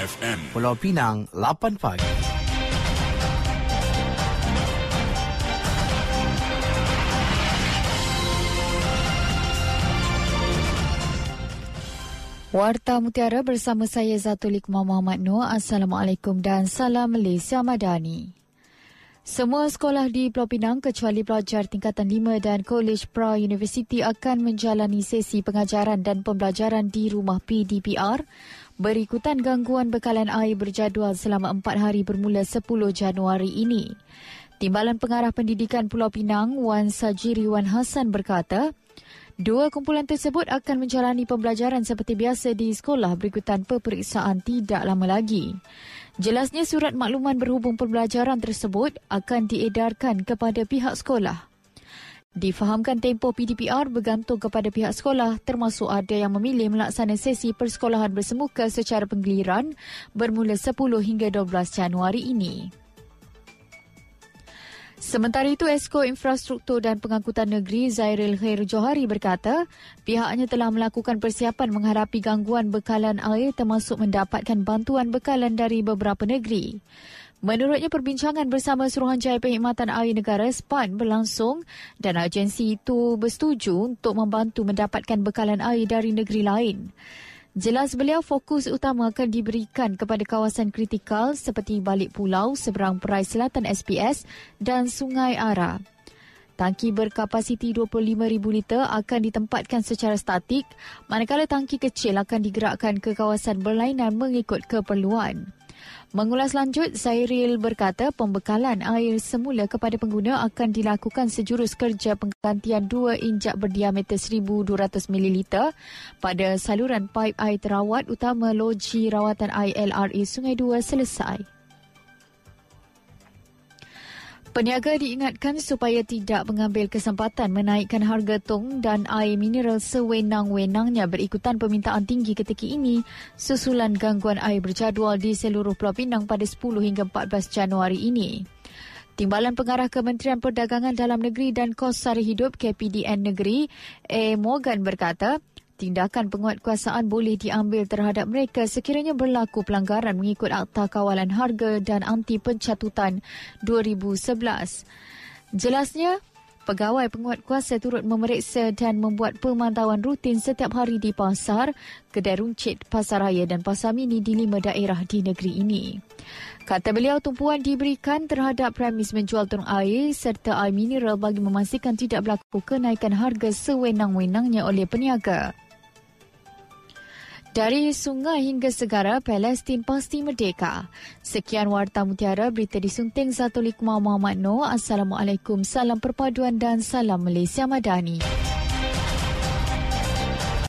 FM. Pulau Pinang 8 pagi. Warta Mutiara bersama saya Zatul Iqmah Muhammad Noor. Assalamualaikum dan salam Malaysia Madani. Semua sekolah di Pulau Pinang kecuali pelajar tingkatan 5 dan College Pra University akan menjalani sesi pengajaran dan pembelajaran di rumah PDPR berikutan gangguan bekalan air berjadual selama 4 hari bermula 10 Januari ini. Timbalan Pengarah Pendidikan Pulau Pinang, Wan Sajiri Wan Hassan berkata, Dua kumpulan tersebut akan menjalani pembelajaran seperti biasa di sekolah berikutan peperiksaan tidak lama lagi. Jelasnya surat makluman berhubung pembelajaran tersebut akan diedarkan kepada pihak sekolah. Difahamkan tempoh PDPR bergantung kepada pihak sekolah termasuk ada yang memilih melaksana sesi persekolahan bersemuka secara penggiliran bermula 10 hingga 12 Januari ini. Sementara itu, Esko Infrastruktur dan Pengangkutan Negeri Zairil Khair Johari berkata, pihaknya telah melakukan persiapan menghadapi gangguan bekalan air termasuk mendapatkan bantuan bekalan dari beberapa negeri. Menurutnya, perbincangan bersama Suruhanjaya Perkhidmatan Air Negara SPAN berlangsung dan agensi itu bersetuju untuk membantu mendapatkan bekalan air dari negeri lain. Jelas beliau fokus utama akan diberikan kepada kawasan kritikal seperti balik pulau seberang perai selatan SPS dan Sungai Ara. Tangki berkapasiti 25,000 liter akan ditempatkan secara statik manakala tangki kecil akan digerakkan ke kawasan berlainan mengikut keperluan. Mengulas lanjut, Zairil berkata pembekalan air semula kepada pengguna akan dilakukan sejurus kerja penggantian dua injak berdiameter 1,200 ml pada saluran paip air terawat utama loji rawatan air LRA Sungai Dua selesai. Peniaga diingatkan supaya tidak mengambil kesempatan menaikkan harga tong dan air mineral sewenang-wenangnya berikutan permintaan tinggi ketika ini susulan gangguan air berjadual di seluruh Pulau Pinang pada 10 hingga 14 Januari ini. Timbalan Pengarah Kementerian Perdagangan Dalam Negeri dan Kos Sara Hidup KPDN Negeri, A. Morgan berkata, tindakan penguatkuasaan boleh diambil terhadap mereka sekiranya berlaku pelanggaran mengikut Akta Kawalan Harga dan Anti Pencatutan 2011. Jelasnya, pegawai penguatkuasa turut memeriksa dan membuat pemantauan rutin setiap hari di pasar, kedai runcit, pasar raya dan pasar mini di lima daerah di negeri ini. Kata beliau, tumpuan diberikan terhadap premis menjual turun air serta air mineral bagi memastikan tidak berlaku kenaikan harga sewenang-wenangnya oleh peniaga. Dari sungai hingga segara, Palestin pasti merdeka. Sekian Warta Mutiara, berita disunting Zatul Iqmah Muhammad Noor. Assalamualaikum, salam perpaduan dan salam Malaysia Madani.